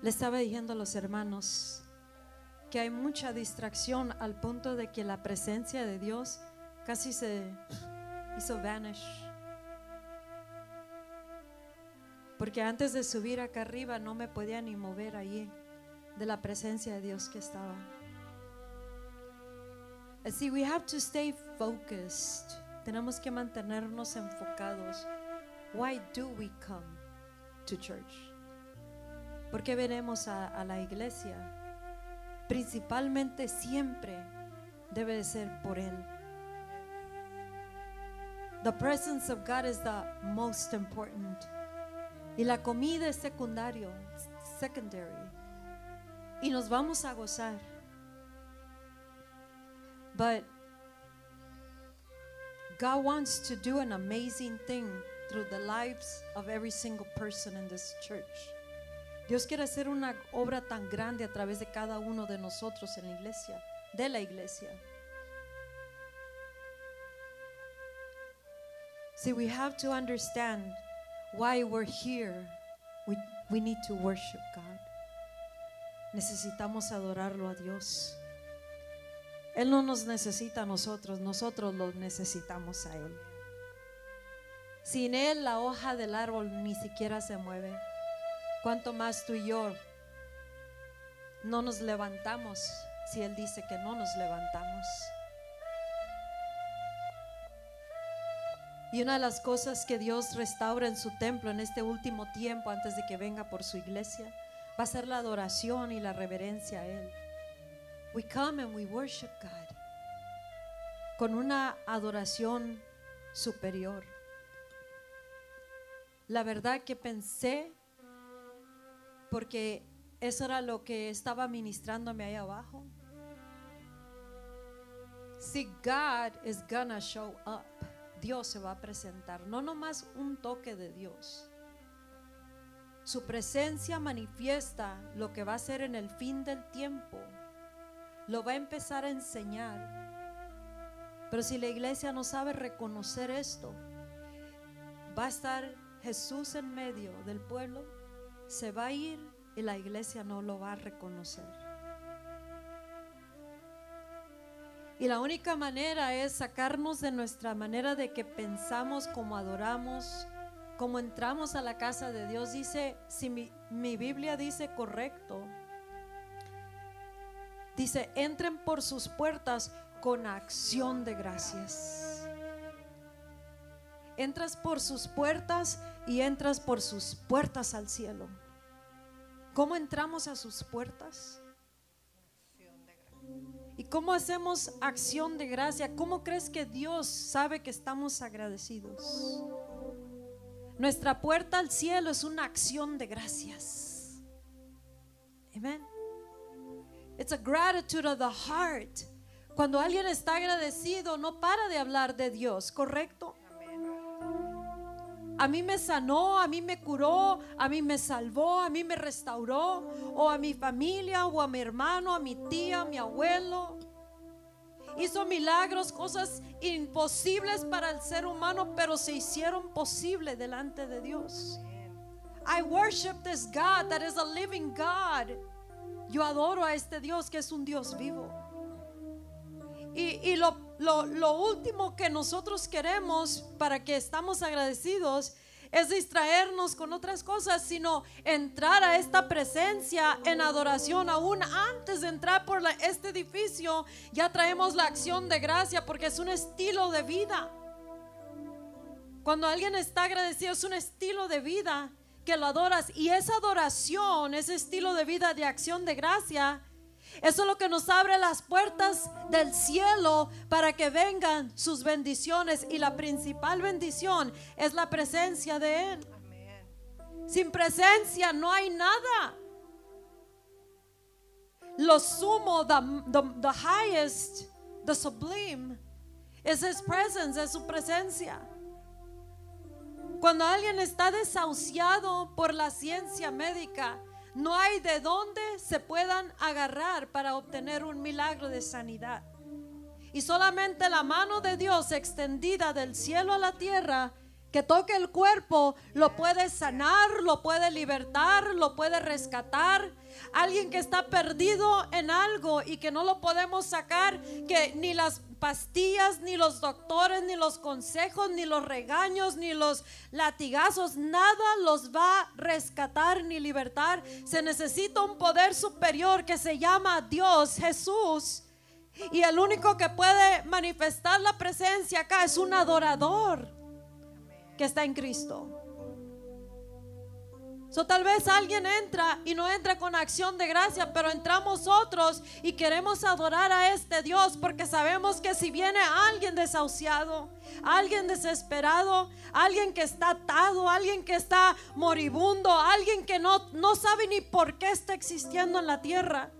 Le estaba diciendo a los hermanos que hay mucha distracción al punto de que la presencia de Dios casi se hizo vanish. Porque antes de subir acá arriba no me podía ni mover allí de la presencia de Dios que estaba. Así, we have to stay focused. Tenemos que mantenernos enfocados. Why do we come to church? ¿Por qué venimos a, la iglesia? Principalmente siempre debe de ser por Él. The presence of God is the most important. Y la comida es secundario, secondary. Y nos vamos a gozar. But God wants to do an amazing thing through the lives of every single person in this church. Dios quiere hacer una obra tan grande a través de cada uno de nosotros en la iglesia, de la iglesia. See, we have to understand why we're here. We, we need to worship God. Necesitamos adorarlo a Dios. Él no nos necesita a nosotros, nosotros lo necesitamos a Él. Sin Él la hoja del árbol ni siquiera se mueve. Cuanto más tú y yo no nos levantamos si Él dice que no nos levantamos. Y una de las cosas que Dios restaura en su templo en este último tiempo antes de que venga por su iglesia va a ser la adoración y la reverencia a Él. We come and we worship God con una adoración superior. La verdad que pensé, porque eso era lo que estaba ministrándome ahí abajo. Si God is gonna show up, Dios se va a presentar, no nomás un toque de Dios. Su presencia manifiesta lo que va a ser en el fin del tiempo. Lo va a empezar a enseñar. Pero si la iglesia no sabe reconocer esto, va a estar Jesús en medio del pueblo, se va a ir y la iglesia no lo va a reconocer. Y la única manera es sacarnos de nuestra manera de que pensamos, como adoramos, como entramos a la casa de Dios. Dice, si mi, mi Biblia dice correcto, dice, entren por sus puertas con acción de gracias. Entras por sus puertas y entras por sus puertas al cielo. ¿Cómo entramos a sus puertas? ¿Y cómo hacemos acción de gracia? ¿Cómo crees que Dios sabe que estamos agradecidos? Nuestra puerta al cielo es una acción de gracias. Amén. It's a gratitude of the heart. Cuando alguien está agradecido, no para de hablar de Dios, ¿correcto? A mí me sanó, a mí me curó, a mí me salvó, a mí me restauró, o a mi familia, o a mi hermano, a mi tía, a mi abuelo. Hizo milagros, cosas imposibles para el ser humano, pero se hicieron posible delante de Dios. I worship this God that is a living God. Yo adoro a este Dios que es un Dios vivo. Y, y lo, lo, lo último que nosotros queremos para que estamos agradecidos es distraernos con otras cosas, sino entrar a esta presencia en adoración. Aún antes de entrar por este edificio, ya traemos la acción de gracia porque es un estilo de vida. Cuando alguien está agradecido, es un estilo de vida que lo adoras. Y esa adoración, ese estilo de vida de acción de gracia, eso es lo que nos abre las puertas del cielo para que vengan sus bendiciones. Y la principal bendición es la presencia de Él. Sin presencia no hay nada. Lo sumo, the, highest, the sublime, es His presence, es su presencia. Cuando alguien está desahuciado por la ciencia médica, no hay de dónde se puedan agarrar para obtener un milagro de sanidad. Y solamente la mano de Dios extendida del cielo a la tierra que toque el cuerpo, lo puede sanar, lo puede libertar, lo puede rescatar. Alguien que está perdido en algo y que no lo podemos sacar, que ni las pastillas, ni los doctores, ni los consejos, ni los regaños, ni los latigazos, nada los va a rescatar ni libertar. Se necesita un poder superior que se llama Dios, Jesús. Y el único que puede manifestar la presencia acá es un adorador que está en Cristo. So, tal vez alguien entra y no entra con acción de gracia, pero entramos otros y queremos adorar a este Dios porque sabemos que si viene alguien desahuciado, alguien desesperado, alguien que está atado, alguien que está moribundo, alguien que no, no sabe ni por qué está existiendo en la tierra,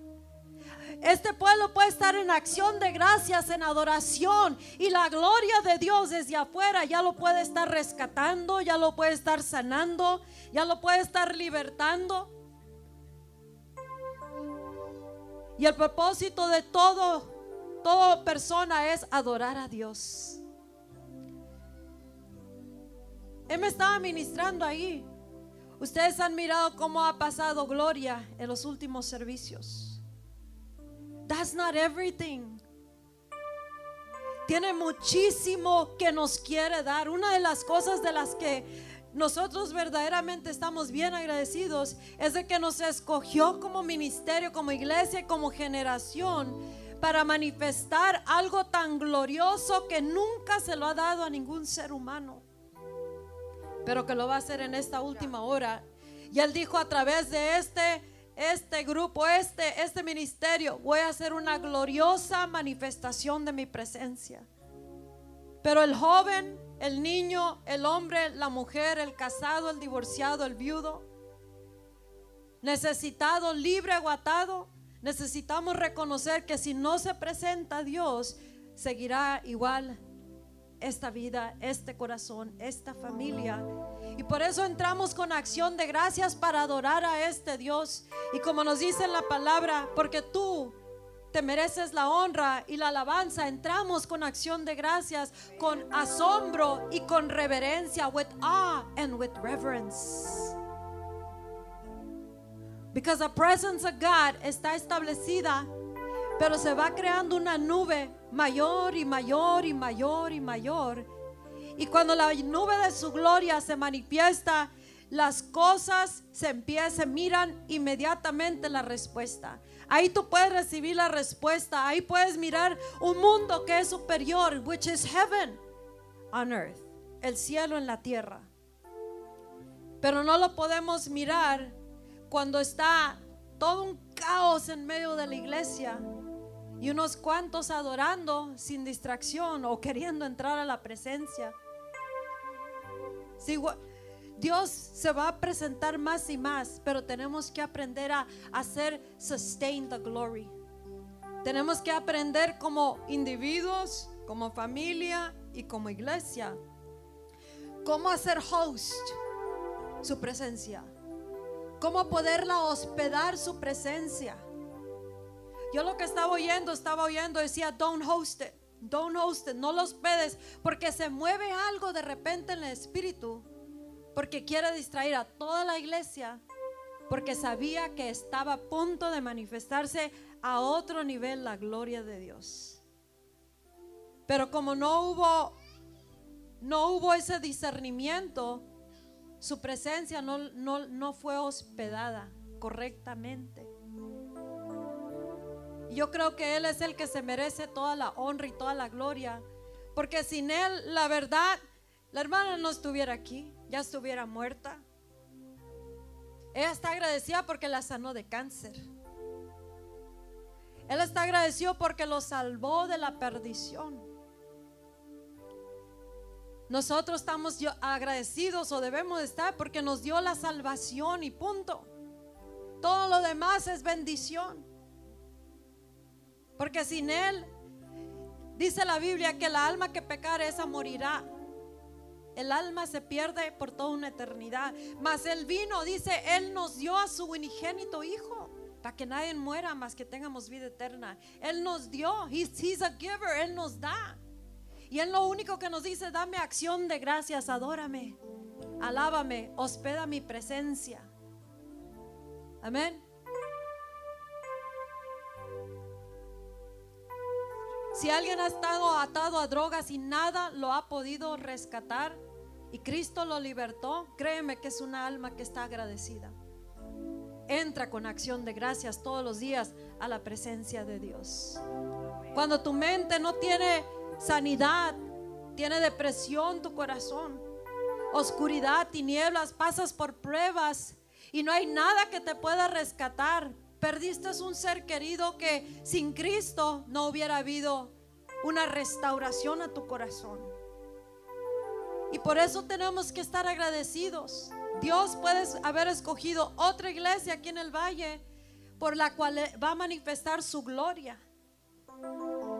este pueblo puede estar en acción de gracias, en adoración. Y la gloria de Dios desde afuera ya lo puede estar rescatando, ya lo puede estar sanando, ya lo puede estar libertando. Y el propósito de todo, toda persona es adorar a Dios. Él me estaba ministrando ahí. Ustedes han mirado cómo ha pasado gloria en los últimos servicios. That's not everything. Tiene muchísimo que nos quiere dar. Una de las cosas de las que nosotros verdaderamente estamos bien agradecidos es de que nos escogió como ministerio, como iglesia, como generación para manifestar algo tan glorioso que nunca se lo ha dado a ningún ser humano, pero que lo va a hacer en esta última hora. Y él dijo a través de este este grupo, este, este ministerio, voy a hacer una gloriosa manifestación de mi presencia. Pero el joven, el niño, el hombre, la mujer, el casado, el divorciado, el viudo, necesitado, libre, aguatado, necesitamos reconocer que si no se presenta Dios, seguirá igual esta vida, este corazón, esta familia. Y por eso entramos con acción de gracias para adorar a este Dios. Y como nos dice la palabra, porque tú te mereces la honra y la alabanza, entramos con acción de gracias, con asombro y con reverencia, with awe and with reverence. Because the presence of God está establecida pero se va creando una nube mayor y mayor y mayor y mayor. Y cuando la nube de su gloria se manifiesta, las cosas se empiezan, miran inmediatamente la respuesta. Ahí tú puedes recibir la respuesta. Ahí puedes mirar un mundo que es superior, which is heaven on earth, el cielo en la tierra. Pero no lo podemos mirar cuando está todo un caos en medio de la iglesia y unos cuantos adorando sin distracción o queriendo entrar a la presencia. Dios se va a presentar más y más, pero tenemos que aprender a hacer sustain the glory. Tenemos que aprender como individuos, como familia y como iglesia, cómo hacer host su presencia, cómo poderla hospedar su presencia yo lo que estaba oyendo, estaba oyendo, decía, don't host it, don't host it, no los pedes, porque se mueve algo de repente en el espíritu, porque quiere distraer a toda la iglesia, porque sabía que estaba a punto de manifestarse a otro nivel la gloria de Dios. Pero como no hubo, no hubo ese discernimiento, su presencia no, no, no fue hospedada correctamente. Yo creo que Él es el que se merece toda la honra y toda la gloria. Porque sin Él, la verdad, la hermana no estuviera aquí, ya estuviera muerta. Ella está agradecida porque la sanó de cáncer. Él está agradecido porque lo salvó de la perdición. Nosotros estamos agradecidos o debemos estar porque nos dio la salvación y punto. Todo lo demás es bendición. Porque sin Él, dice la Biblia que el alma que pecare esa morirá. El alma se pierde por toda una eternidad. Mas Él vino, dice, Él nos dio a su unigénito Hijo. Para que nadie muera más que tengamos vida eterna. Él nos dio. He's, he's a giver. Él nos da. Y Él lo único que nos dice, dame acción de gracias, adórame, alábame, hospeda mi presencia. Amén. Si alguien ha estado atado a drogas y nada lo ha podido rescatar y Cristo lo libertó, créeme que es una alma que está agradecida. Entra con acción de gracias todos los días a la presencia de Dios. Cuando tu mente no tiene sanidad, tiene depresión tu corazón, oscuridad, tinieblas, pasas por pruebas y no hay nada que te pueda rescatar. Perdiste un ser querido que sin Cristo no hubiera habido una restauración a tu corazón. Y por eso tenemos que estar agradecidos. Dios puede haber escogido otra iglesia aquí en el valle por la cual va a manifestar su gloria.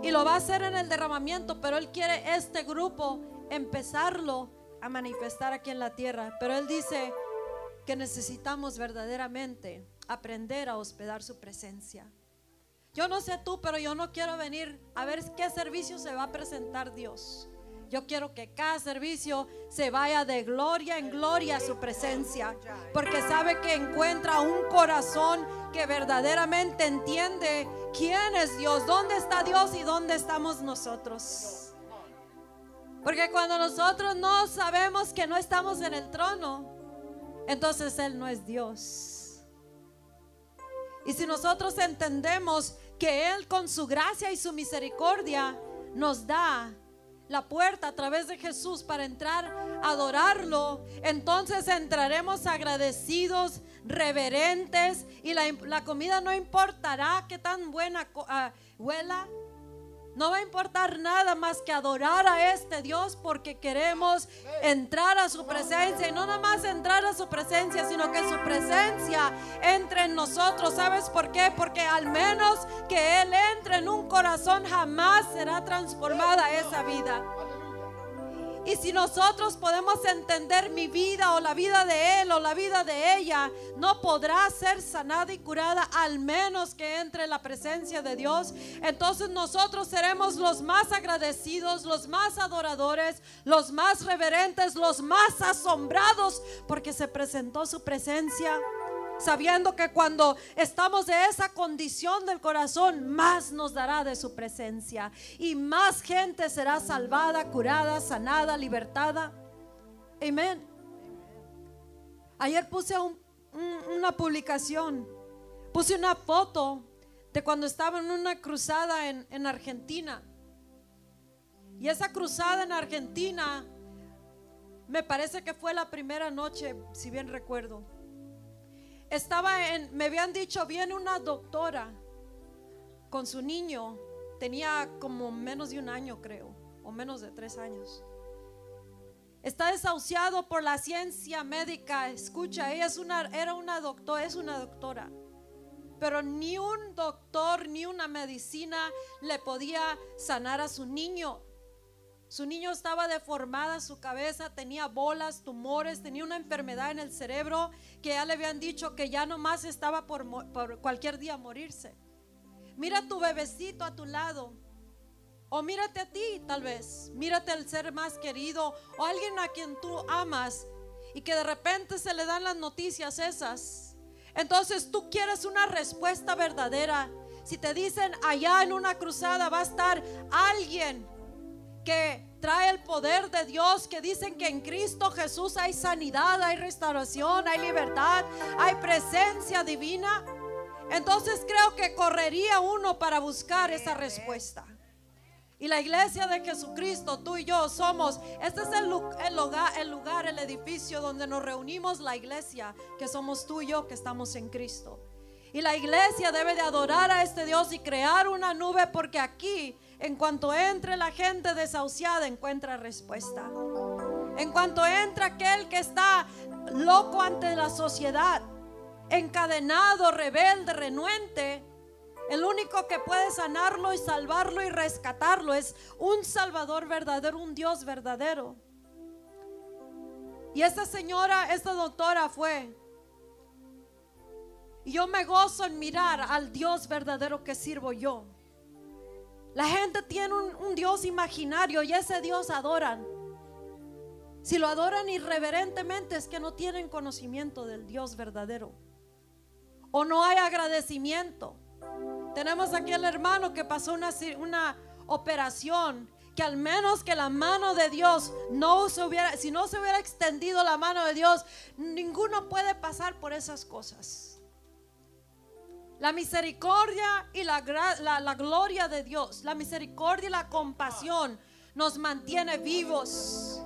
Y lo va a hacer en el derramamiento, pero Él quiere este grupo empezarlo a manifestar aquí en la tierra. Pero Él dice que necesitamos verdaderamente aprender a hospedar su presencia. Yo no sé tú, pero yo no quiero venir a ver qué servicio se va a presentar Dios. Yo quiero que cada servicio se vaya de gloria en gloria a su presencia, porque sabe que encuentra un corazón que verdaderamente entiende quién es Dios, dónde está Dios y dónde estamos nosotros. Porque cuando nosotros no sabemos que no estamos en el trono, entonces Él no es Dios. Y si nosotros entendemos que Él con su gracia y su misericordia nos da la puerta a través de Jesús para entrar a adorarlo, entonces entraremos agradecidos, reverentes y la, comida no importará qué tan buena uh, huela. No va a importar nada más que adorar a este Dios porque queremos entrar a su presencia y no nada más entrar a su presencia, sino que su presencia entre en nosotros. ¿Sabes por qué? Porque al menos que Él entre en un corazón jamás será transformada esa vida. Y si nosotros podemos entender mi vida o la vida de él o la vida de ella, no podrá ser sanada y curada al menos que entre la presencia de Dios. Entonces nosotros seremos los más agradecidos, los más adoradores, los más reverentes, los más asombrados porque se presentó su presencia sabiendo que cuando estamos de esa condición del corazón, más nos dará de su presencia y más gente será salvada, curada, sanada, libertada. Amén. Ayer puse una publicación, puse una foto de cuando estaba en una cruzada en, en Argentina. Y esa cruzada en Argentina, me parece que fue la primera noche, si bien recuerdo estaba en, me habían dicho, viene una doctora con su niño, tenía como menos de un año creo, o menos de tres años. Está desahuciado por la ciencia médica. Escucha, ella es una, era una doctora, es una doctora. Pero ni un doctor ni una medicina le podía sanar a su niño. Su niño estaba deformada, su cabeza tenía bolas, tumores, tenía una enfermedad en el cerebro que ya le habían dicho que ya nomás estaba por, cualquier día morirse. Mira tu bebecito a tu lado. O mírate a ti tal vez. Mírate al ser más querido o alguien a quien tú amas y que de repente se le dan las noticias esas. Entonces tú quieres una respuesta verdadera. Si te dicen allá en una cruzada va a estar alguien que trae el poder de Dios, que dicen que en Cristo Jesús hay sanidad, hay restauración, hay libertad, hay presencia divina. Entonces creo que correría uno para buscar esa respuesta. Y la iglesia de Jesucristo, tú y yo somos, este es el, lugar, el lugar, el edificio donde nos reunimos la iglesia, que somos tú y yo que estamos en Cristo. Y la iglesia debe de adorar a este Dios y crear una nube porque aquí en cuanto entre la gente desahuciada, encuentra respuesta. En cuanto entra aquel que está loco ante la sociedad, encadenado, rebelde, renuente, el único que puede sanarlo y salvarlo y rescatarlo es un Salvador verdadero, un Dios verdadero. Y esta señora, esta doctora fue. Y yo me gozo en mirar al Dios verdadero que sirvo yo. La gente tiene un, Dios imaginario y ese Dios adoran. Si lo adoran irreverentemente es que no tienen conocimiento del Dios verdadero. O no hay agradecimiento. Tenemos aquí al hermano que pasó una, una operación que al menos que la mano de Dios no se hubiera, si no se hubiera extendido la mano de Dios, ninguno puede pasar por esas cosas. La misericordia y la, la, gloria de Dios, la misericordia y la compasión nos mantiene vivos.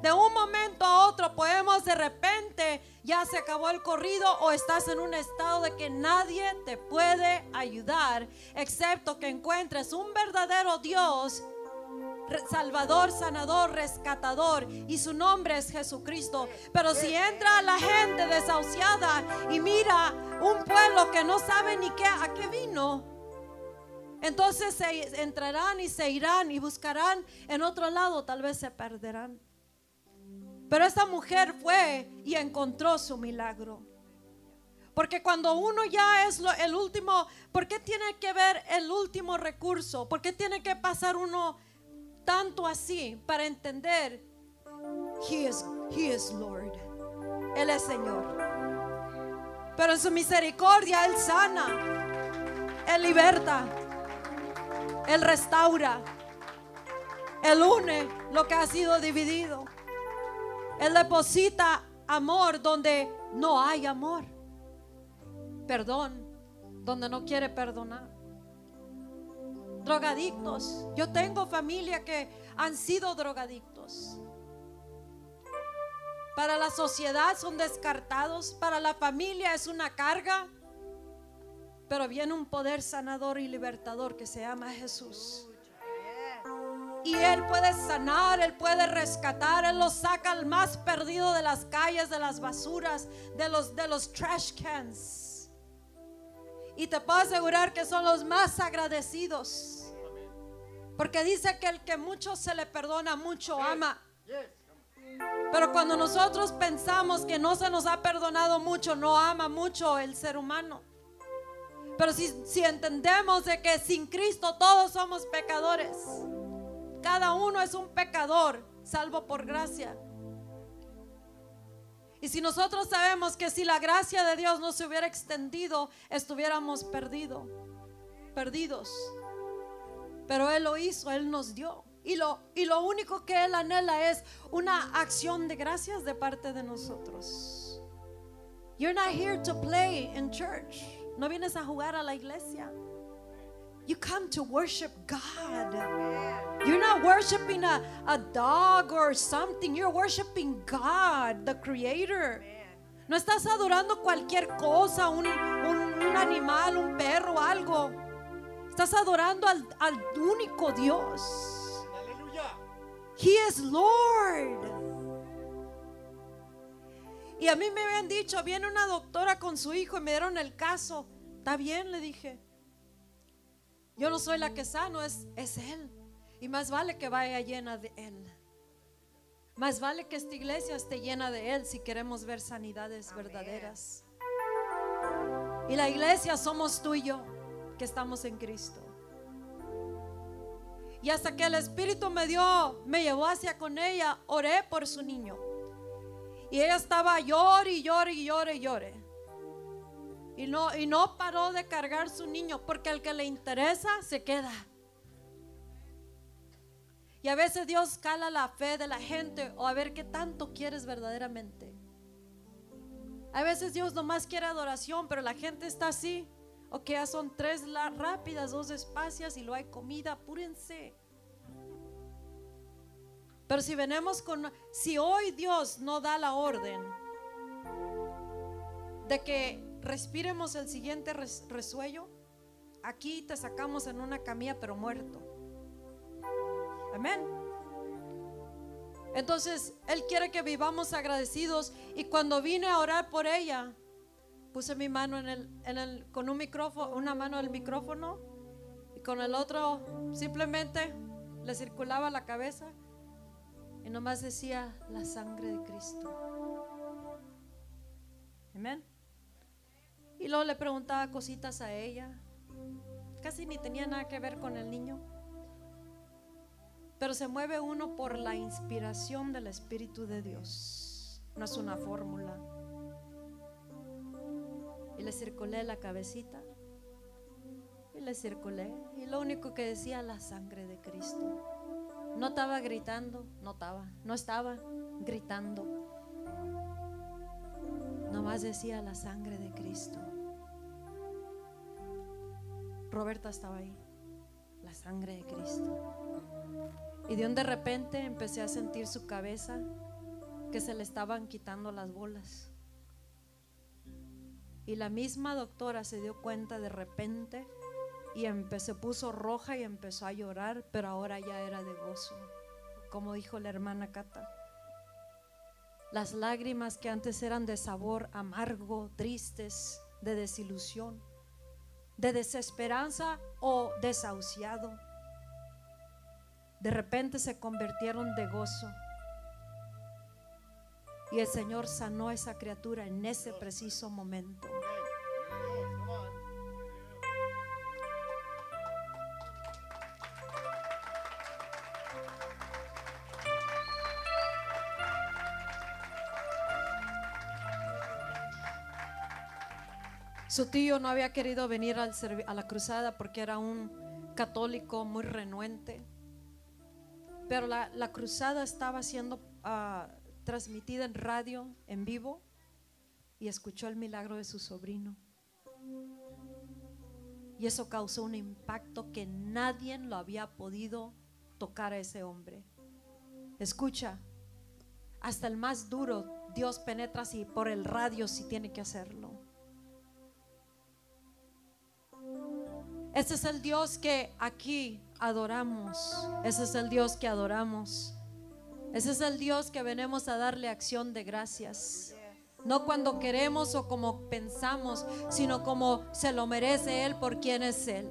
De un momento a otro podemos de repente, ya se acabó el corrido o estás en un estado de que nadie te puede ayudar, excepto que encuentres un verdadero Dios Salvador, sanador, rescatador y su nombre es Jesucristo. Pero si entra la gente desahuciada y mira un pueblo que no sabe ni qué, a qué vino, entonces se entrarán y se irán y buscarán en otro lado, tal vez se perderán. Pero esta mujer fue y encontró su milagro. Porque cuando uno ya es el último, ¿por qué tiene que ver el último recurso? ¿Por qué tiene que pasar uno tanto así para entender? He is, he is Lord. Él es Señor. Pero en su misericordia Él sana, Él liberta, Él restaura, Él une lo que ha sido dividido. Él deposita amor donde no hay amor. Perdón donde no quiere perdonar. Drogadictos. Yo tengo familia que han sido drogadictos. Para la sociedad son descartados. Para la familia es una carga. Pero viene un poder sanador y libertador que se llama Jesús. Y Él puede sanar, Él puede rescatar, Él los saca al más perdido de las calles, de las basuras, de los, de los trash cans. Y te puedo asegurar que son los más agradecidos. Porque dice que el que mucho se le perdona, mucho ama. Pero cuando nosotros pensamos que no se nos ha perdonado mucho, no ama mucho el ser humano. Pero si, si entendemos de que sin Cristo todos somos pecadores cada uno es un pecador, salvo por gracia. Y si nosotros sabemos que si la gracia de Dios no se hubiera extendido, estuviéramos perdidos, perdidos. Pero Él lo hizo, Él nos dio. Y lo, y lo único que Él anhela es una acción de gracias de parte de nosotros. You're not here to play in church. No vienes a jugar a la iglesia. You come to worship God. You're not worshiping a, a dog or something. You're worshiping God, the Creator. No estás adorando cualquier cosa, un, un, un animal, un perro, algo. Estás adorando al, al único Dios. He is Lord. Y a mí me habían dicho, viene una doctora con su hijo y me dieron el caso. Está bien, le dije. Yo no soy la que sano, es, es Él. Y más vale que vaya llena de Él. Más vale que esta iglesia esté llena de Él si queremos ver sanidades verdaderas. Y la iglesia somos tú y yo que estamos en Cristo. Y hasta que el Espíritu me dio, me llevó hacia con ella, oré por su niño. Y ella estaba llore y llore y llore y llore. Y no, y no paró de cargar su niño porque al que le interesa se queda. Y a veces Dios cala la fe de la gente o a ver qué tanto quieres verdaderamente. A veces Dios nomás quiere adoración, pero la gente está así. O que ya son tres rápidas, dos espacias y lo hay comida, apúrense. Pero si venimos con, si hoy Dios no da la orden de que respiremos el siguiente resuello, aquí te sacamos en una camilla pero muerto. Amén. Entonces, Él quiere que vivamos agradecidos y cuando vine a orar por ella, puse mi mano en el, en el, con un micrófono, una mano el micrófono y con el otro simplemente le circulaba la cabeza y nomás decía la sangre de Cristo. Amén. Y luego le preguntaba cositas a ella. Casi ni tenía nada que ver con el niño. Pero se mueve uno por la inspiración del Espíritu de Dios. No es una fórmula. Y le circulé la cabecita. Y le circulé. Y lo único que decía, la sangre de Cristo. No estaba gritando, no estaba, no estaba gritando. Nomás decía la sangre de Cristo. Roberta estaba ahí, la sangre de Cristo. Y de un de repente empecé a sentir su cabeza que se le estaban quitando las bolas. Y la misma doctora se dio cuenta de repente y se puso roja y empezó a llorar, pero ahora ya era de gozo, como dijo la hermana Cata. Las lágrimas que antes eran de sabor amargo, tristes, de desilusión, de desesperanza o desahuciado, de repente se convirtieron de gozo. Y el Señor sanó a esa criatura en ese preciso momento. Su tío no había querido venir a la cruzada porque era un católico muy renuente. Pero la, cruzada estaba siendo ah, transmitida en radio, en vivo, y escuchó el milagro de su sobrino. Y eso causó un impacto que nadie lo había podido tocar a ese hombre. Escucha, hasta el más duro Dios penetra así por el radio si tiene que hacerlo. Ese es el Dios que aquí adoramos. Ese es el Dios que adoramos. Ese es el Dios que venimos a darle acción de gracias. No cuando queremos o como pensamos, sino como se lo merece Él por quien es Él.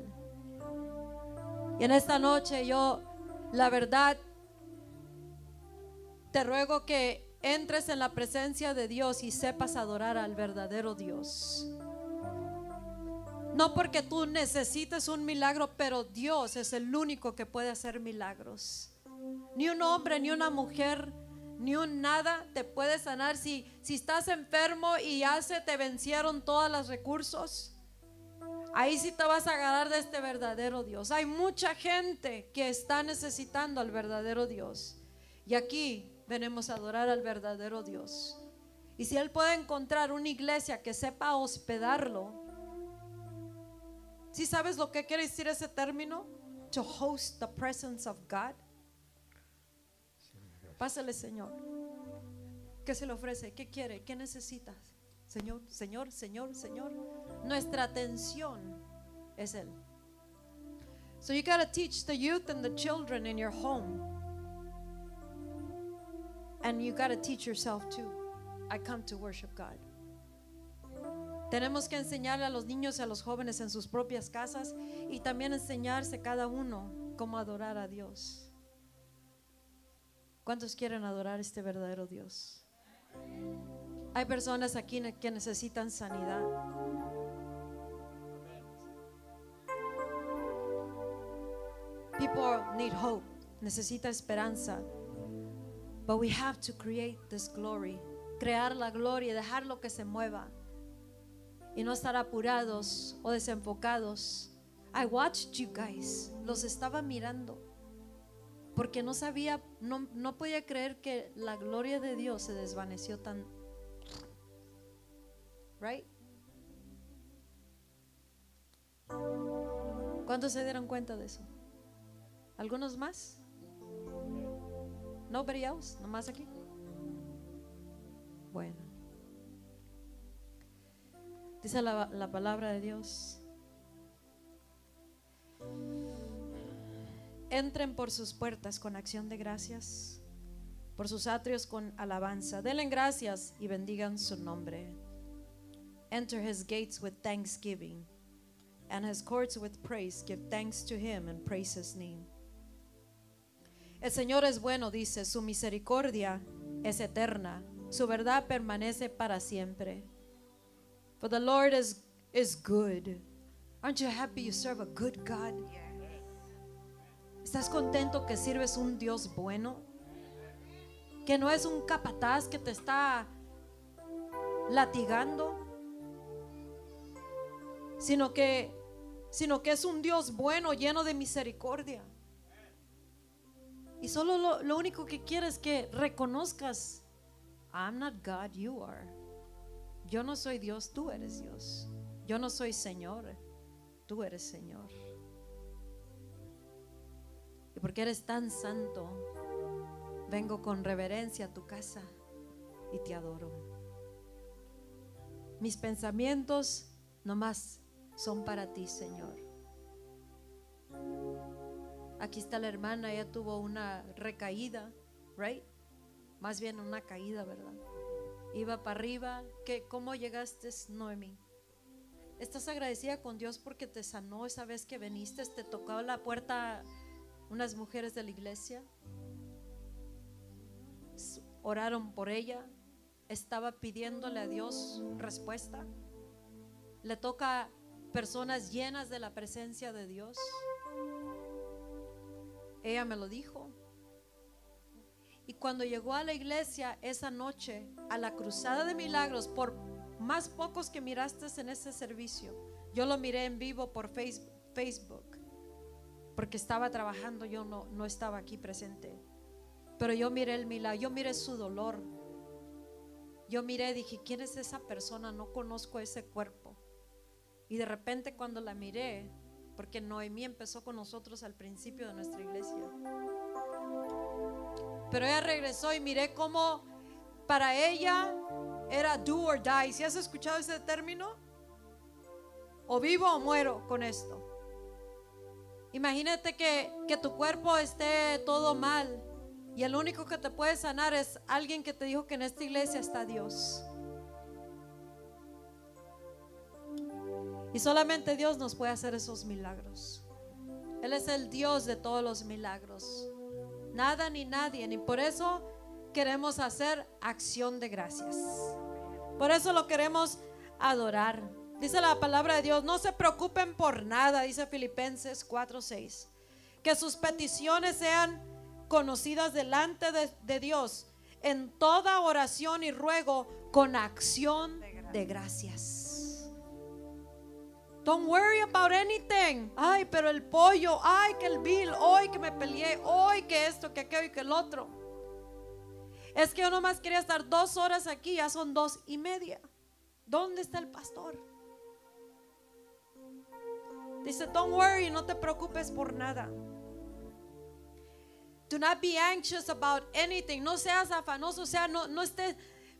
Y en esta noche yo, la verdad, te ruego que entres en la presencia de Dios y sepas adorar al verdadero Dios. No porque tú necesites un milagro, pero Dios es el único que puede hacer milagros. Ni un hombre, ni una mujer, ni un nada te puede sanar. Si, si estás enfermo y ya te vencieron todos los recursos, ahí sí te vas a agarrar de este verdadero Dios. Hay mucha gente que está necesitando al verdadero Dios. Y aquí venimos a adorar al verdadero Dios. Y si Él puede encontrar una iglesia que sepa hospedarlo, ¿Sí sabes lo que quiere decir ese término? To host the presence of God. Pásale, Señor. ¿Qué se le ofrece? ¿Qué quiere? ¿Qué necesitas? Señor, Señor, Señor, Señor. Nuestra atención es Él. So you got to teach the youth and the children in your home. And you got to teach yourself too. I come to worship God. Tenemos que enseñarle a los niños y a los jóvenes en sus propias casas y también enseñarse cada uno cómo adorar a Dios. ¿Cuántos quieren adorar este verdadero Dios? Hay personas aquí que necesitan sanidad. People need hope, necesita esperanza. But we have to create this glory, crear la gloria, dejar lo que se mueva y no estar apurados o desenfocados. I watched you guys, los estaba mirando porque no sabía, no, no podía creer que la gloria de Dios se desvaneció tan. Right? ¿Cuántos se dieron cuenta de eso? ¿Algunos más? Nobody else, nomás aquí. Bueno. Dice la, palabra de Dios. Entren por sus puertas con acción de gracias, por sus atrios con alabanza. Denle gracias y bendigan su nombre. Enter his gates with thanksgiving and his courts with praise. Give thanks to him and praise his name. El Señor es bueno, dice, su misericordia es eterna, su verdad permanece para siempre. For the Lord is, is good. Aren't you happy you serve a good God? ¿Estás contento que sirves un Dios bueno? Que no es un capataz que te está latigando, sino que sino que es un Dios bueno, lleno de misericordia. Y solo lo, único que quiere es que reconozcas, I'm not God, you are. Yo no soy Dios, tú eres Dios. Yo no soy Señor, tú eres Señor. Y porque eres tan santo, vengo con reverencia a tu casa y te adoro. Mis pensamientos nomás son para ti, Señor. Aquí está la hermana, ella tuvo una recaída, right? Más bien una caída, ¿verdad? Iba para arriba. ¿Qué, ¿Cómo llegaste, Noemi? ¿Estás agradecida con Dios porque te sanó esa vez que viniste? ¿Te tocó la puerta unas mujeres de la iglesia? Oraron por ella. Estaba pidiéndole a Dios respuesta. Le toca personas llenas de la presencia de Dios. Ella me lo dijo. Y cuando llegó a la iglesia esa noche, a la cruzada de milagros, por más pocos que miraste en ese servicio, yo lo miré en vivo por Facebook, porque estaba trabajando, yo no, no estaba aquí presente. Pero yo miré el milagro, yo miré su dolor. Yo miré, dije, ¿quién es esa persona? No conozco ese cuerpo. Y de repente cuando la miré, porque Noemí empezó con nosotros al principio de nuestra iglesia, pero ella regresó y miré cómo para ella era do or die. ¿Si has escuchado ese término? O vivo o muero con esto. Imagínate que, que tu cuerpo esté todo mal y el único que te puede sanar es alguien que te dijo que en esta iglesia está Dios. Y solamente Dios nos puede hacer esos milagros. Él es el Dios de todos los milagros. Nada ni nadie. Y por eso queremos hacer acción de gracias. Por eso lo queremos adorar. Dice la palabra de Dios, no se preocupen por nada, dice Filipenses 4:6. Que sus peticiones sean conocidas delante de, de, Dios en toda oración y ruego con acción de gracias. Don't worry about anything. Ay, pero el pollo, ay, que el bill, hoy que me peleé, hoy que esto, que aquello y que el otro. Es que yo nomás quería estar dos horas aquí, ya son dos y media. ¿Dónde está el pastor? Dice, don't worry, no te preocupes por nada. Do not be anxious about anything. No seas afanoso, o sea, no, no estés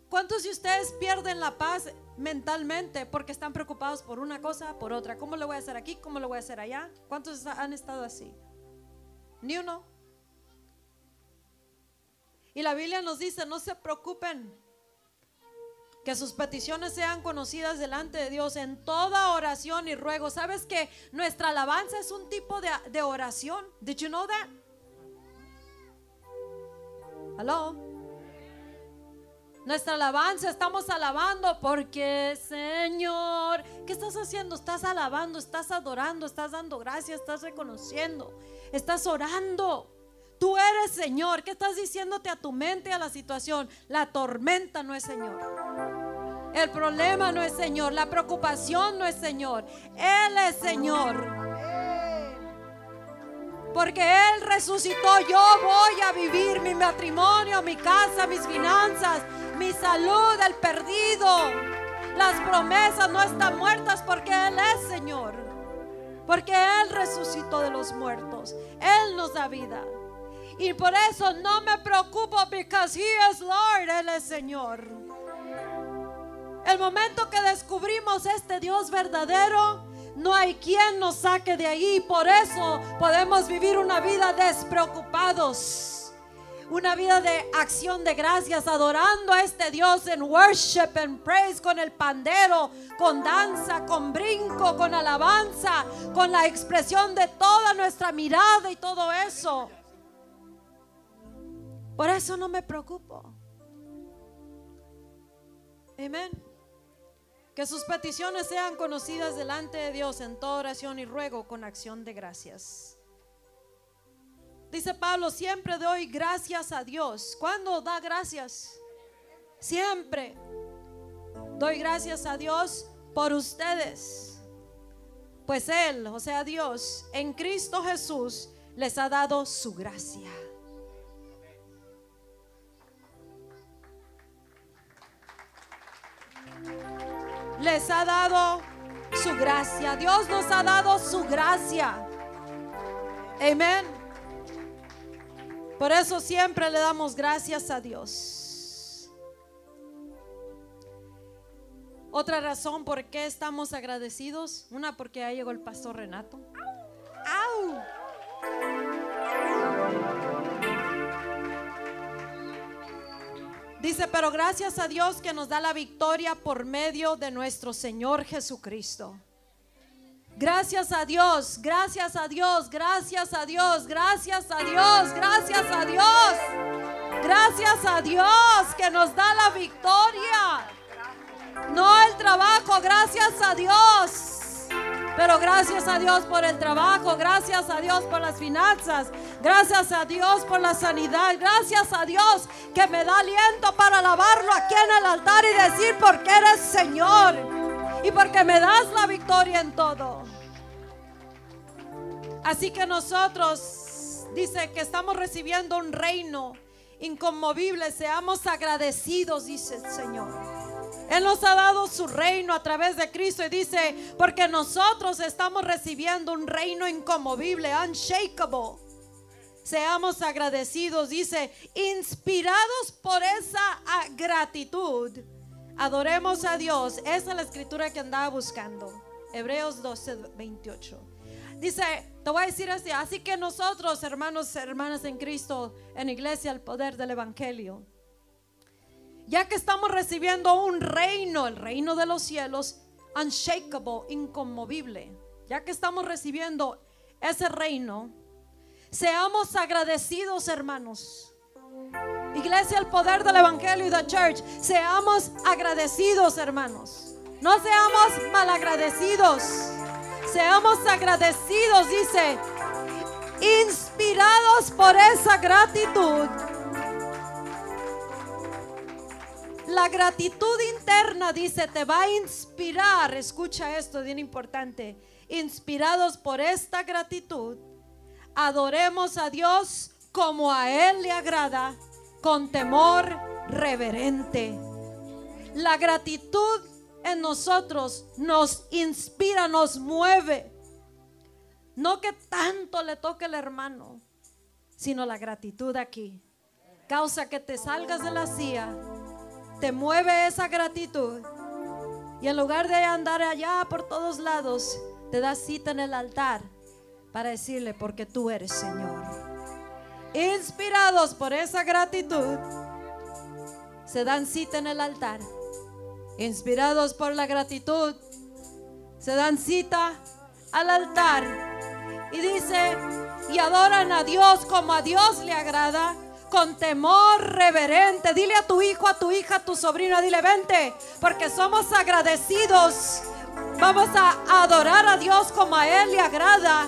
¿Cuántos de ustedes pierden la paz mentalmente porque están preocupados por una cosa, por otra? ¿Cómo lo voy a hacer aquí? ¿Cómo lo voy a hacer allá? ¿Cuántos han estado así? Ni uno. Y la Biblia nos dice, no se preocupen, que sus peticiones sean conocidas delante de Dios en toda oración y ruego. ¿Sabes que nuestra alabanza es un tipo de, de oración? Did you know that? Hello. Nuestra alabanza, estamos alabando porque Señor, ¿qué estás haciendo? Estás alabando, estás adorando, estás dando gracias, estás reconociendo, estás orando. Tú eres Señor. ¿Qué estás diciéndote a tu mente a la situación? La tormenta no es Señor. El problema no es Señor. La preocupación no es Señor. Él es Señor. Porque Él resucitó. Yo voy a vivir mi matrimonio, mi casa, mis finanzas, mi salud, el perdido. Las promesas no están muertas porque Él es Señor. Porque Él resucitó de los muertos. Él nos da vida. Y por eso no me preocupo because He is Lord. Él es Señor. El momento que descubrimos este Dios verdadero, no hay quien nos saque de ahí. Por eso podemos vivir una vida despreocupados una vida de acción de gracias, adorando a este Dios en worship and praise, con el pandero, con danza, con brinco, con alabanza, con la expresión de toda nuestra mirada y todo eso. Por eso no me preocupo. Amén. Que sus peticiones sean conocidas delante de Dios en toda oración y ruego con acción de gracias. dice Pablo, siempre doy gracias a Dios. ¿Cuándo da gracias? Siempre doy gracias a Dios por ustedes. Pues Él, o sea Dios, en Cristo Jesús les ha dado su gracia. Les ha dado su gracia. Dios nos ha dado su gracia. Amén. Por eso siempre le damos gracias a Dios. Otra razón por qué estamos agradecidos, una porque ya llegó el pastor Renato. ¡Au! Dice, pero gracias a Dios que nos da la victoria por medio de nuestro Señor Jesucristo. Gracias a Dios, gracias a Dios, gracias a Dios, gracias a Dios, gracias a Dios. Gracias a Dios que nos da la victoria. No el trabajo, gracias a Dios. Pero gracias a Dios por el trabajo, gracias a Dios por las finanzas, gracias a Dios por la sanidad, gracias a Dios que me da aliento para alabarlo aquí en el altar y decir porque eres Señor y porque me das la victoria en todo. Así que nosotros, dice que estamos recibiendo un reino inconmovible, seamos agradecidos, dice el Señor. Él nos ha dado su reino a través de Cristo y dice, porque nosotros estamos recibiendo un reino inconmovible, unshakable. Seamos agradecidos, dice, inspirados por esa gratitud Adoremos a Dios. Esa es la escritura que andaba buscando. Hebreos 12, 28. Dice, te voy a decir así, así que nosotros, hermanos, hermanas en Cristo, en iglesia, el poder del Evangelio, ya que estamos recibiendo un reino, el reino de los cielos, unshakable, inconmovible, ya que estamos recibiendo ese reino, seamos agradecidos, hermanos. Iglesia, el poder del Evangelio y de Church. Seamos agradecidos, hermanos. No seamos malagradecidos. Seamos agradecidos, dice. Inspirados por esa gratitud. La gratitud interna, dice, te va a inspirar. Escucha esto, bien importante. Inspirados por esta gratitud, adoremos a Dios como a Él le agrada con temor reverente. La gratitud en nosotros nos inspira, nos mueve. No que tanto le toque el hermano, sino la gratitud aquí. Causa que te salgas de la silla, mueve esa gratitud. Y en lugar de andar allá por todos lados, te das cita en el altar para decirle, porque tú eres Señor inspirados por esa gratitud, se dan cita en el altar. Inspirados por la gratitud, se dan cita al altar. Y dice, y adoran a Dios como a Dios le agrada, con temor reverente. Dile a tu hijo, a tu hija, a tu sobrina, dile, vente, porque somos agradecidos. Vamos a adorar a Dios como a Él le agrada,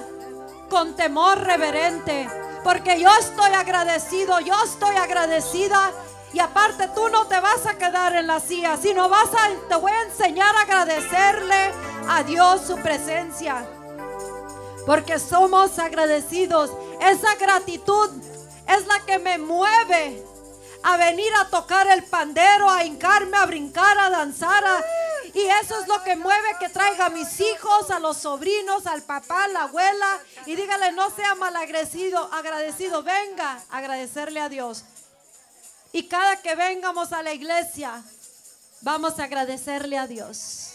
con temor reverente porque yo estoy agradecido, yo estoy agradecida. Y aparte tú no te vas a quedar en la silla, sino vas a, te voy a enseñar a agradecerle a Dios su presencia. Porque somos agradecidos. Esa gratitud es la que me mueve a venir a tocar el pandero, a hincarme, a brincar, a danzar, y eso es lo que mueve que traiga a mis hijos, a los sobrinos, al papá, a la abuela. Y dígale, no sea malagradecido, agradecido. Venga a agradecerle a Dios. Y cada que vengamos a la iglesia, vamos a agradecerle a Dios.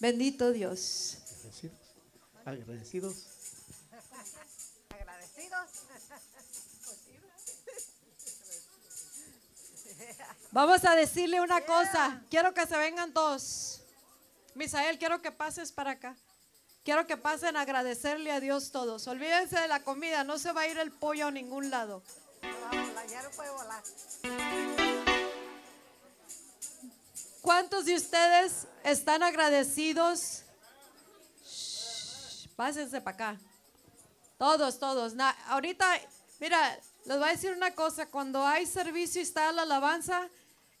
Bendito Dios. Agradecidos. Agradecidos. Vamos a decirle una cosa. Quiero que se vengan todos. Misael, quiero que pases para acá. Quiero que pasen a agradecerle a Dios todos. Olvídense de la comida, no se va a ir el pollo a ningún lado. ¿Cuántos de ustedes están agradecidos? Pásense para acá. Todos, todos. Na- ahorita, mira, les voy a decir una cosa. Cuando hay servicio y está la alabanza,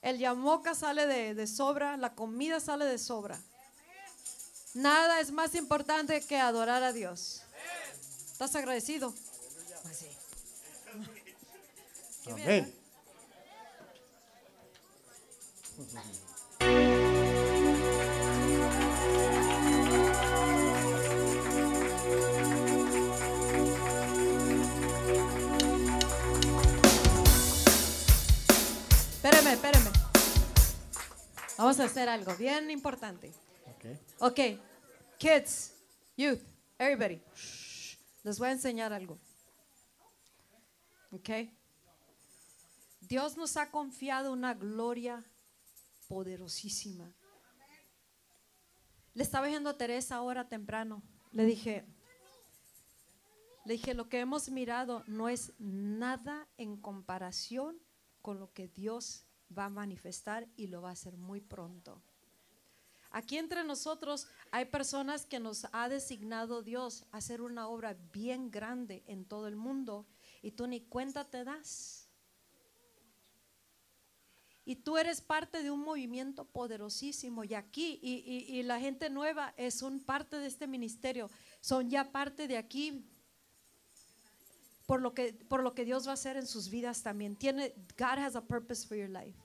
el yamoca sale de, de sobra, la comida sale de sobra. Nada es más importante que adorar a Dios. ¿Estás agradecido? Pues sí. Amén. Vamos a hacer algo bien importante. Ok. Ok, kids, youth, everybody. Shh. Les voy a enseñar algo. Ok. Dios nos ha confiado una gloria poderosísima. Le estaba diciendo a Teresa ahora temprano. Le dije, le dije, lo que hemos mirado no es nada en comparación con lo que Dios va a manifestar y lo va a hacer muy pronto. Aquí entre nosotros hay personas que nos ha designado Dios a hacer una obra bien grande en todo el mundo y tú ni cuenta te das. Y tú eres parte de un movimiento poderosísimo y aquí y, y- y la gente nueva es son parte de este ministerio, son ya parte de aquí por lo que por lo que Dios va a hacer en sus vidas también. Tiene God has a purpose for your life.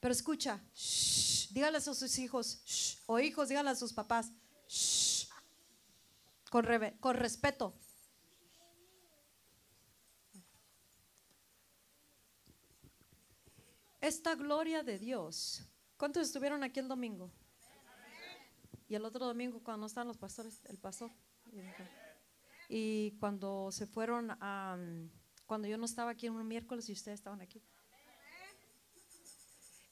Pero escucha, shh, dígale a sus hijos, shh, o hijos, díganle a sus papás, shh, con, reve- con respeto. Esta gloria de Dios. ¿Cuántos estuvieron aquí el domingo? Y el otro domingo cuando no estaban los pastores, el pastor. Y cuando se fueron a, cuando yo no estaba aquí en un miércoles y ustedes estaban aquí.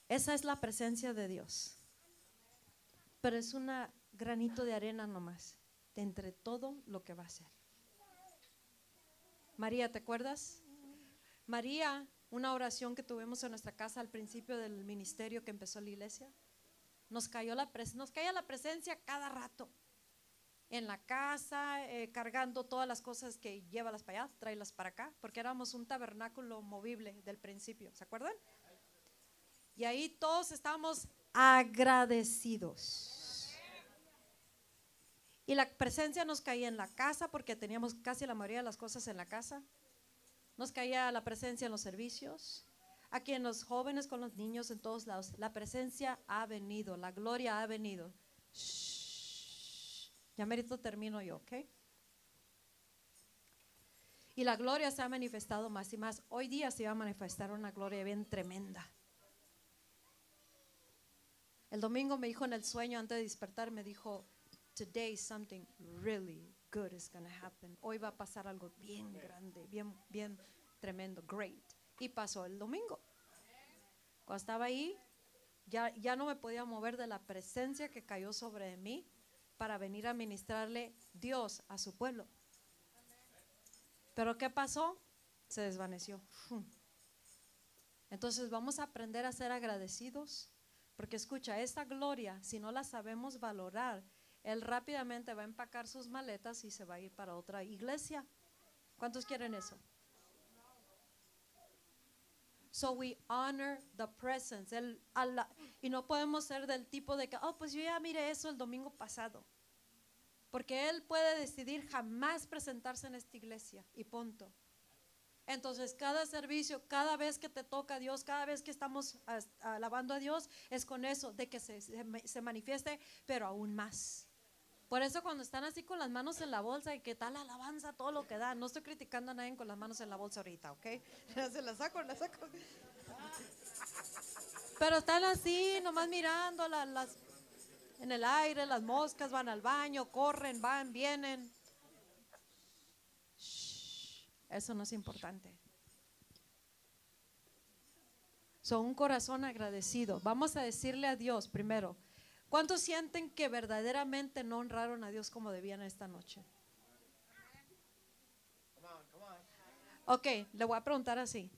Esa es la presencia de Dios. Pero es un granito de arena nomás, de entre todo lo que va a ser. María, ¿te acuerdas? María, una oración que tuvimos en nuestra casa al principio del ministerio que empezó la iglesia, nos cayó la pres- nos caía la presencia cada rato. En la casa, eh, cargando todas las cosas que llévalas para allá, tráelas para acá, porque éramos un tabernáculo movible del principio, ¿se acuerdan? Y ahí todos estábamos agradecidos. Y la presencia nos caía en la casa porque teníamos casi la mayoría de las cosas en la casa. Nos caía la presencia en los servicios. Aquí en los jóvenes, con los niños, en todos lados. La presencia ha venido, la gloria ha venido. Shh. Ya merito termino yo, ¿ok? Y la gloria se ha manifestado más y más. Hoy día se va a manifestar una gloria bien tremenda. El domingo me dijo en el sueño antes de despertar, me dijo, today something really good is going to happen. Hoy va a pasar algo bien grande, bien, bien tremendo, great. Y pasó el domingo. Cuando estaba ahí, ya, ya no me podía mover de la presencia que cayó sobre mí para venir a ministrarle Dios a su pueblo. Pero ¿qué pasó? Se desvaneció. Entonces vamos a aprender a ser agradecidos, porque escucha, esta gloria, si no la sabemos valorar, él rápidamente va a empacar sus maletas y se va a ir para otra iglesia. ¿Cuántos quieren eso? So we honor the presence. El- y no podemos ser del tipo de que, oh, pues yo ya miré eso el domingo pasado. Porque Él puede decidir jamás presentarse en esta iglesia y punto. Entonces, cada servicio, cada vez que te toca a Dios, cada vez que estamos alabando a Dios, es con eso, de que se, se manifieste, pero aún más. Por eso cuando están así con las manos en la bolsa y que tal alabanza, todo lo que da. No estoy criticando a nadie con las manos en la bolsa ahorita, ¿ok? Se las saco, las saco. Pero están así, nomás mirando la- las, en el aire, las moscas van al baño, corren, van, vienen. Shh, eso no es importante. Son un corazón agradecido. Vamos a decirle a Dios primero. ¿Cuántos sienten que verdaderamente no honraron a Dios como debían esta noche? Ok, le voy a preguntar así.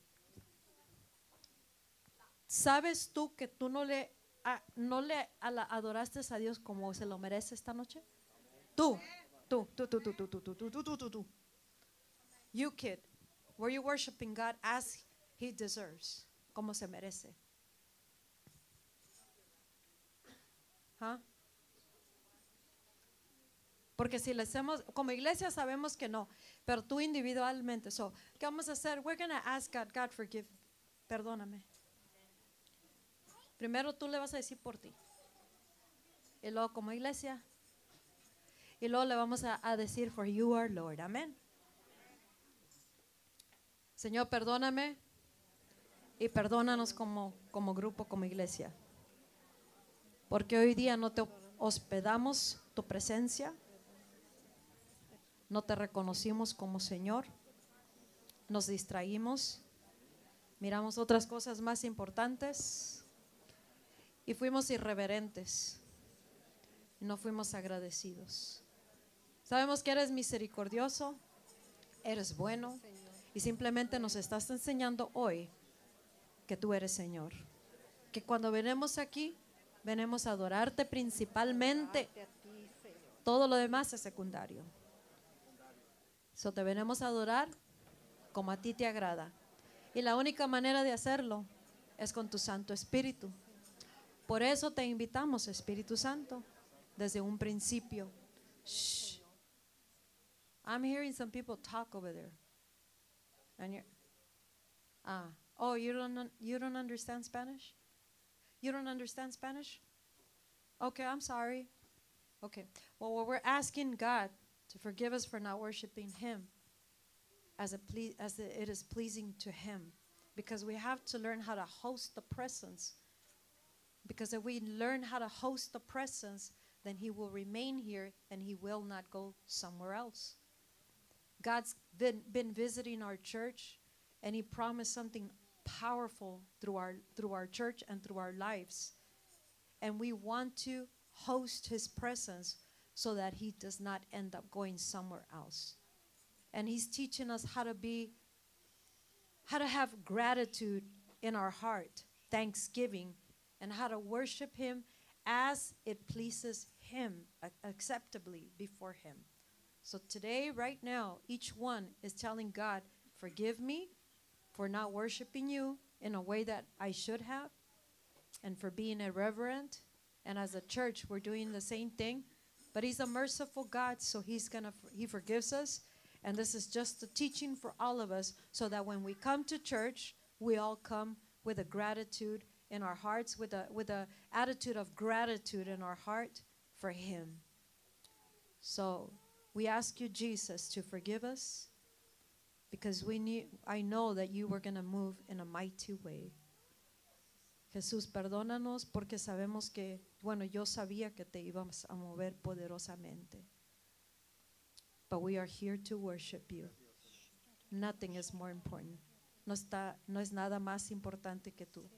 ¿Sabes tú que tú no le, a- no le adoraste a Dios como se lo merece esta noche? Tú, tú, tú, tú, tú, tú, tú, tú, tú, tú, tú, tú. You kid, were you worshiping God as He deserves, como se merece? Porque si le hacemos, como iglesia sabemos que no, pero tú individualmente. So, ¿qué vamos a hacer? We're going to ask God, God forgive, perdóname. Primero tú le vas a decir por ti. Y luego como iglesia. Y luego le vamos a, a decir, for you are Lord. Amén. Señor, perdóname. Y perdónanos como, como grupo, como iglesia. Porque hoy día no te hospedamos tu presencia. No te reconocimos como Señor. Nos distraímos. Miramos otras cosas más importantes. Y fuimos irreverentes. No fuimos agradecidos. Sabemos que eres misericordioso. Eres bueno. Y simplemente nos estás enseñando hoy que tú eres Señor. Que cuando venimos aquí, venimos a adorarte principalmente. Todo lo demás es secundario. So te venimos a adorar como a ti te agrada. Y la única manera de hacerlo es con tu Santo Espíritu. Por eso te invitamos, Espíritu Santo, desde un principio. Shh. I'm hearing some people talk over there. And you're, ah, oh, you don't you don't understand Spanish? You don't understand Spanish? Okay, I'm sorry. Okay. Well, we're asking God to forgive us for not worshiping Him as, a as the- it is pleasing to Him. Because we have to learn how to host the presence. Because if we learn how to host the presence, then He will remain here and He will not go somewhere else. God's been, been visiting our church and He promised something powerful through our, through our church and through our lives. And we want to host His presence so that He does not end up going somewhere else. And He's teaching us how to be, how to have gratitude in our heart, thanksgiving, and how to worship Him as it pleases Him uh, acceptably before Him. So today, right now, each one is telling God, Forgive me for not worshiping you in a way that I should have, and for being irreverent. And as a church, we're doing the same thing. But He's a merciful God, so He's gonna He forgives us. And this is just a teaching for all of us, so that when we come to church, we all come with a gratitude in our hearts, with a with a attitude of gratitude in our heart for Him. So we ask you, Jesus, to forgive us because we knew, I know that you were going to move in a mighty way. Jesús, perdónanos porque sabemos que, bueno, yo sabía que te íbamos a mover poderosamente. But we are here to worship you. Nothing is more important. No, es nada más importante que tú.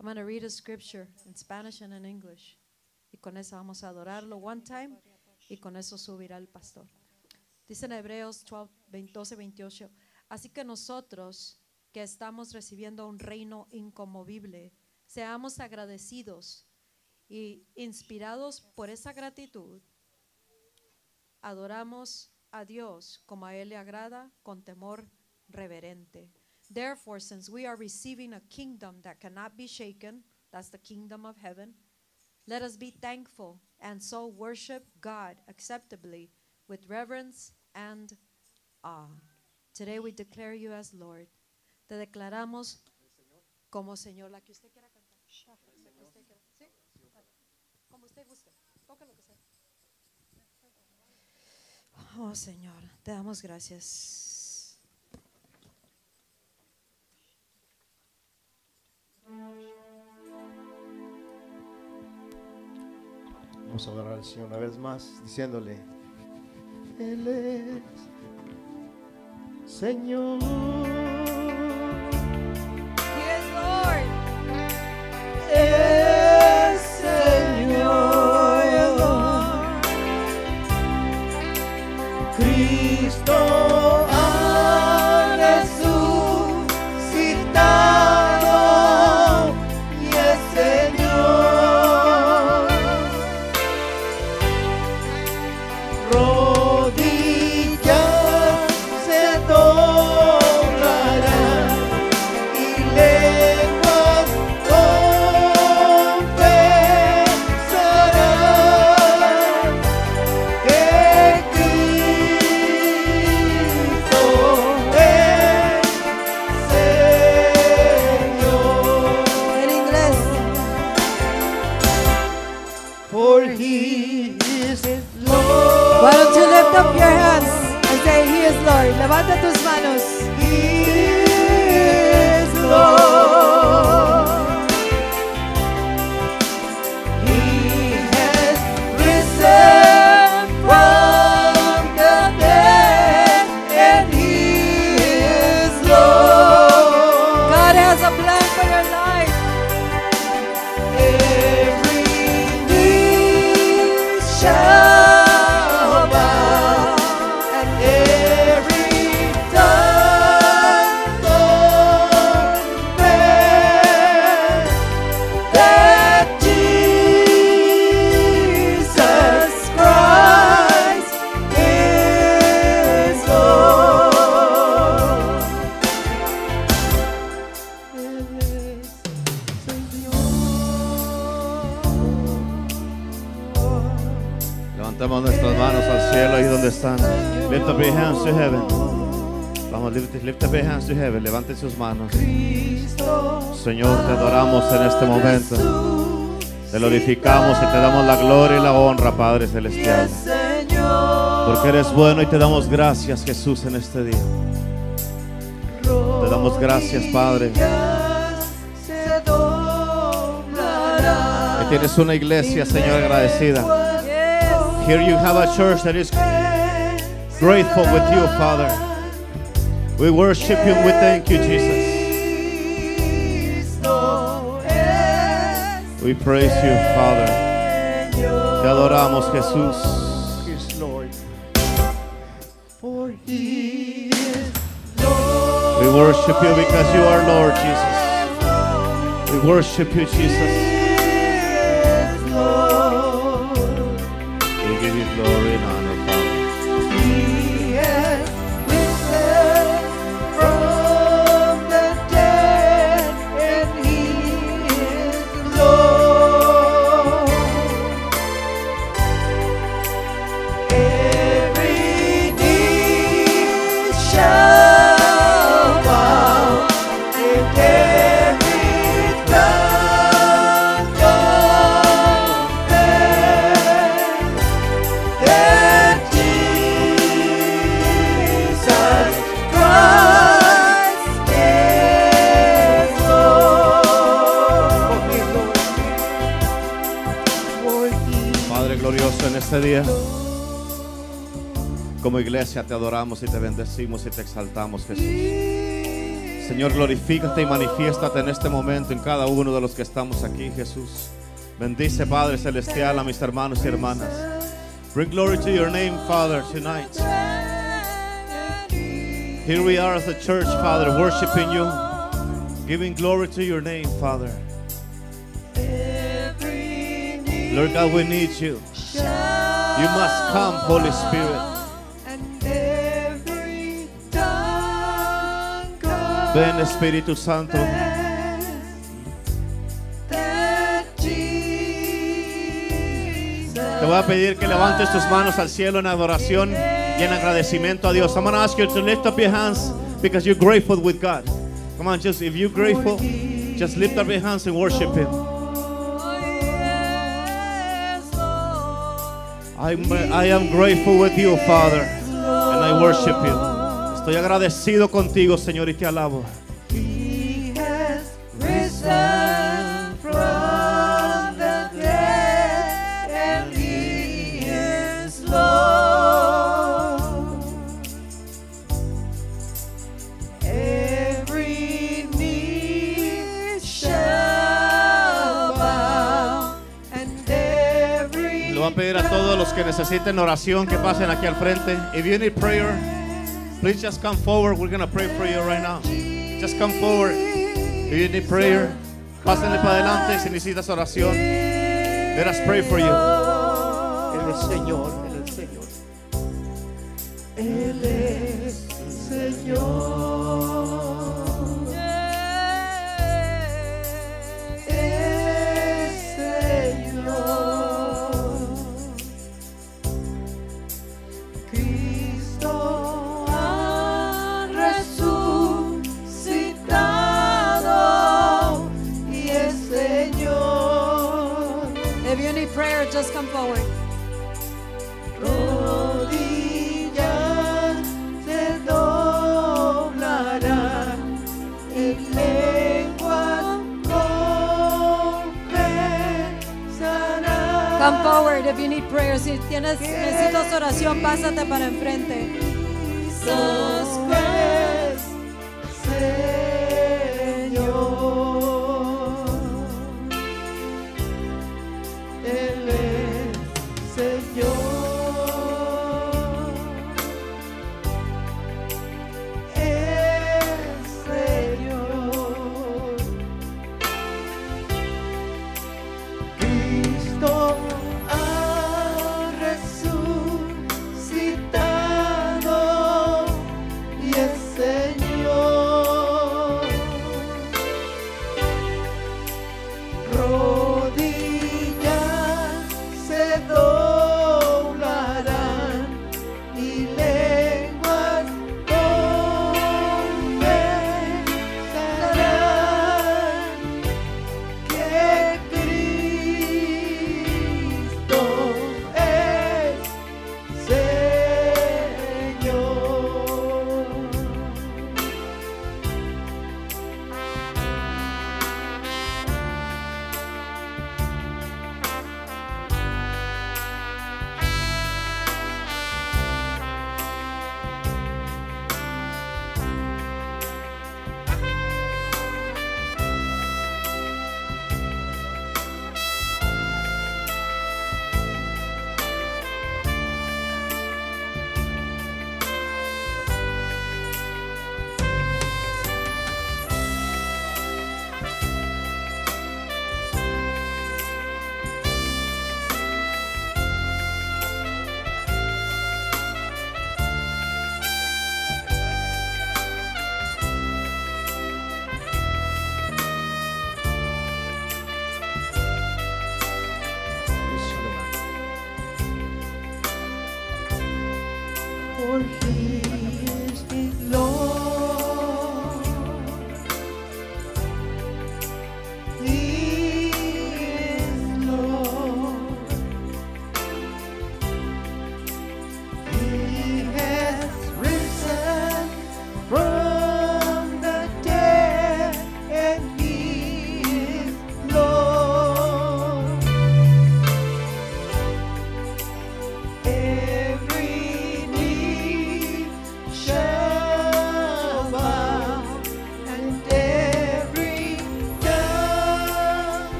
I'm going to read a scripture in Spanish and in English. Y con eso vamos a adorarlo one time y con eso subirá el pastor. Dice en Hebreos 12, 12, 28, así que nosotros que estamos recibiendo un reino inconmovible, seamos agradecidos y inspirados por esa gratitud, adoramos a Dios como a Él le agrada, con temor reverente. Therefore, since we are receiving a kingdom that cannot be shaken, that's the kingdom of heaven, let us be thankful and so worship God acceptably with reverence and awe. Today we declare you as Lord. Te declaramos como Señor, la que usted quiera cantar. Como usted guste. Toque lo que sea. Oh Señor, te damos gracias. Vamos a adorar al Señor una vez más, diciéndole, Él es Señor. Heaven. Levanten sus manos. Señor, te adoramos en este momento. Te glorificamos y te damos la gloria y la honra, Padre Celestial. Porque eres bueno y te damos gracias, Jesús, en este día. Te damos gracias, Padre. Y tienes una iglesia, Señor, agradecida. Here you have a church that is grateful with you, Father. We worship you we thank you, Jesus. We praise you, Father. Te adoramos, Jesús. Lord. For he We worship you because you are Lord, Jesus. We worship you, Jesus. We give you glory and honor, como iglesia te adoramos y te bendecimos y te exaltamos, Jesús. Señor, glorifícate y manifiéstate en este momento en cada uno de los que estamos aquí, Jesús. Bendice, Padre Celestial, a mis hermanos y hermanas. Bring glory to your name, Father, tonight. Here we are as a church, Father, worshiping you, giving glory to your name, Father. Lord God, we need you. You must come, Holy Spirit. Ven, Espíritu Santo. Te voy a pedir que levantes tus manos al cielo en adoración y en agradecimiento a Dios. I'm going to ask you to lift up your hands because you're grateful with God. Come on, just if you're grateful, just lift up your hands and worship Him. I'm, I am grateful with you, Father, and I worship you. Estoy agradecido contigo, Señor, y te alabo. He has a pedir a todos los que necesiten oración que pasen aquí al frente. If you need prayer, please just come forward. We're going to pray for you right now. Just come forward. If you need prayer, pásenle para adelante si necesitas oración. Let us pray for you. Es Señor, Él Señor. Es Señor. Forward if you need prayer. Si tienes, necesitas oración, pásate para enfrente.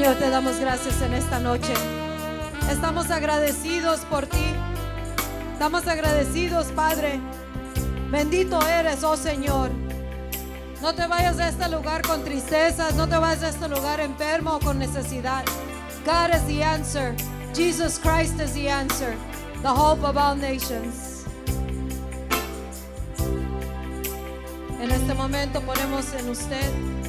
Señor, te damos gracias en esta noche. Estamos agradecidos por ti. Estamos agradecidos, Padre. Bendito eres, oh Señor. No te vayas de este lugar con tristezas, no te vayas de este lugar enfermo o con necesidad. God is the answer. Jesus Christ is the answer. The hope of all nations. En este momento ponemos en usted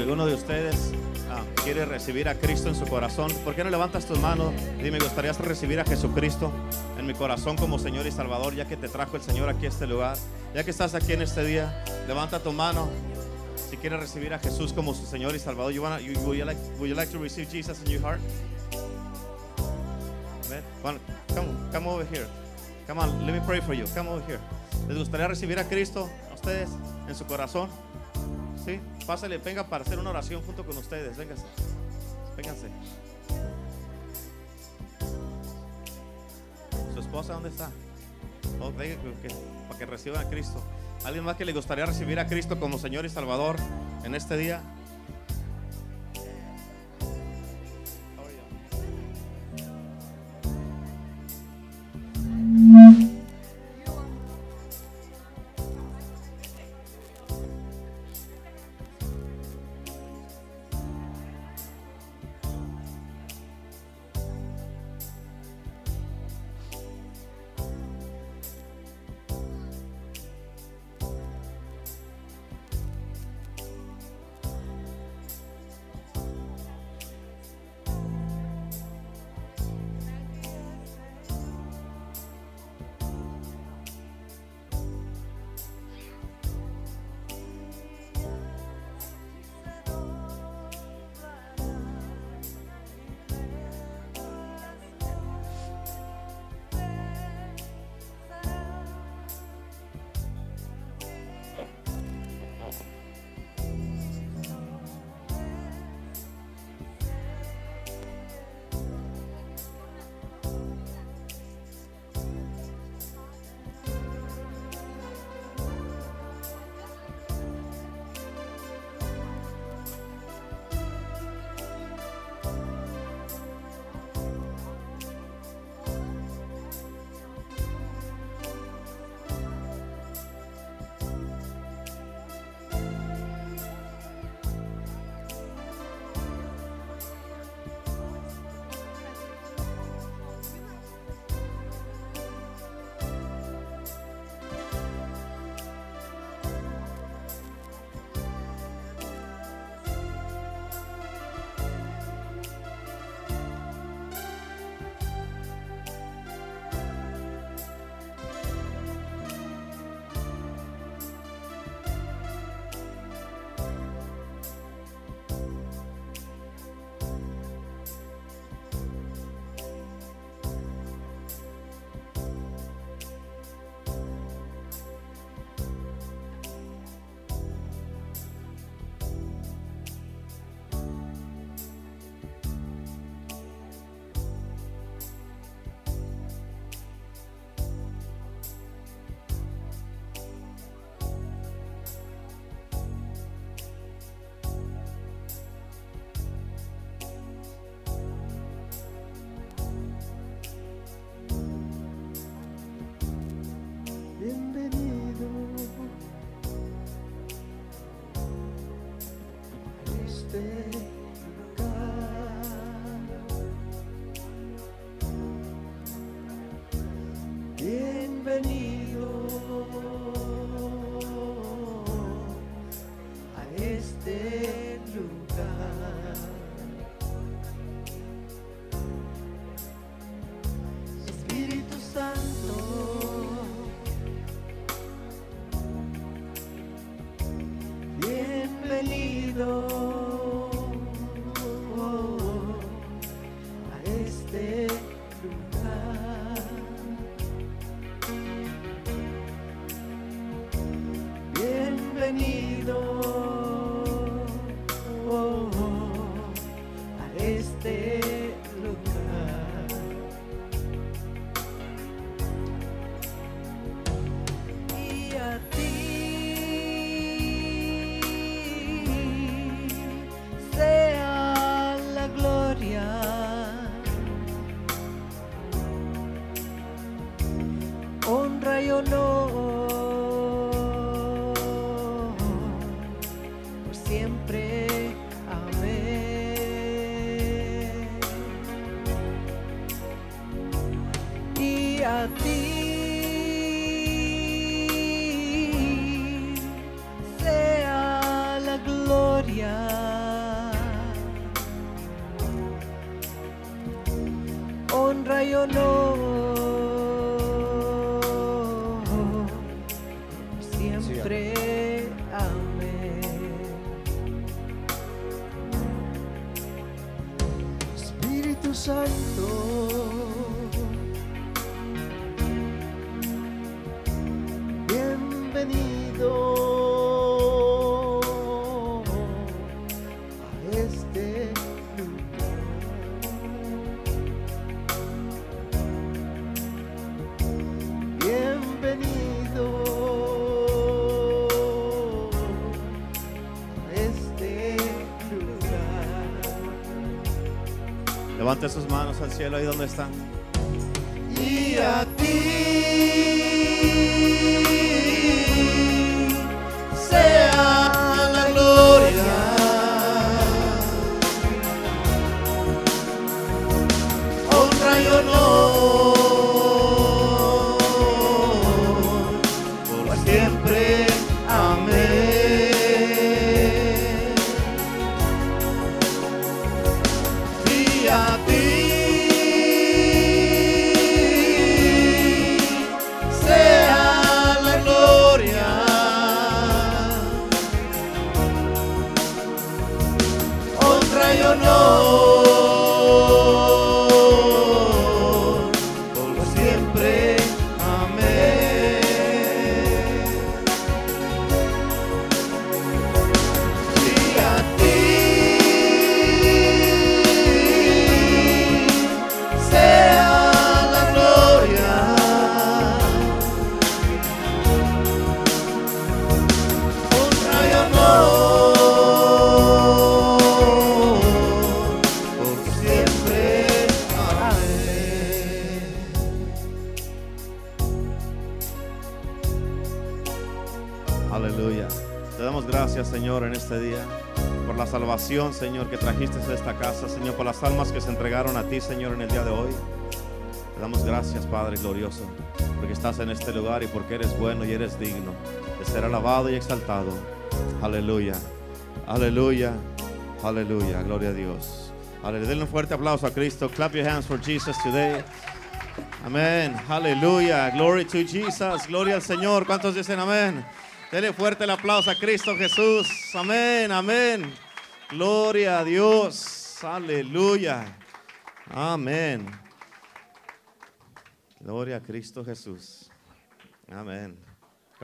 alguno de ustedes ah, quiere recibir a Cristo en su corazón, ¿por qué no levantas tus manos? Dime, me gustaría recibir a Jesucristo en mi corazón como Señor y Salvador, ya que te trajo el Señor aquí a este lugar. Ya que estás aquí en este día, levanta tu mano. Si quieres recibir a Jesús como su Señor y Salvador, you wanna, you, would, you like, would you like to receive Jesus in your heart? Come, come over here. Come on, let me pray for you. Come over here. ¿Les gustaría recibir a Cristo a ustedes en su corazón? Pásale, venga para hacer una oración junto con ustedes. Véngase. Vénganse. ¿Su esposa dónde está? Oh, venga, que- que- para que reciban a Cristo. ¿Alguien más que le gustaría recibir a Cristo como Señor y Salvador en este día? Levante sus manos al cielo ahí donde están. y a ti sea Señor, en el día de hoy. Te damos gracias, Padre glorioso, porque estás en este lugar y porque eres bueno y eres digno de ser alabado y exaltado. Aleluya. Aleluya. Aleluya. Gloria a Dios. Aleluya. Denle un fuerte aplauso a Cristo. Clap your hands for Jesus today. Amén. Aleluya. Glory to Jesus. Gloria al Señor. ¿Cuántos dicen amén? Denle fuerte el aplauso a Cristo Jesús. Amén. Amén. Gloria a Dios. Aleluya. Amén. Gloria a Cristo Jesús. Amén.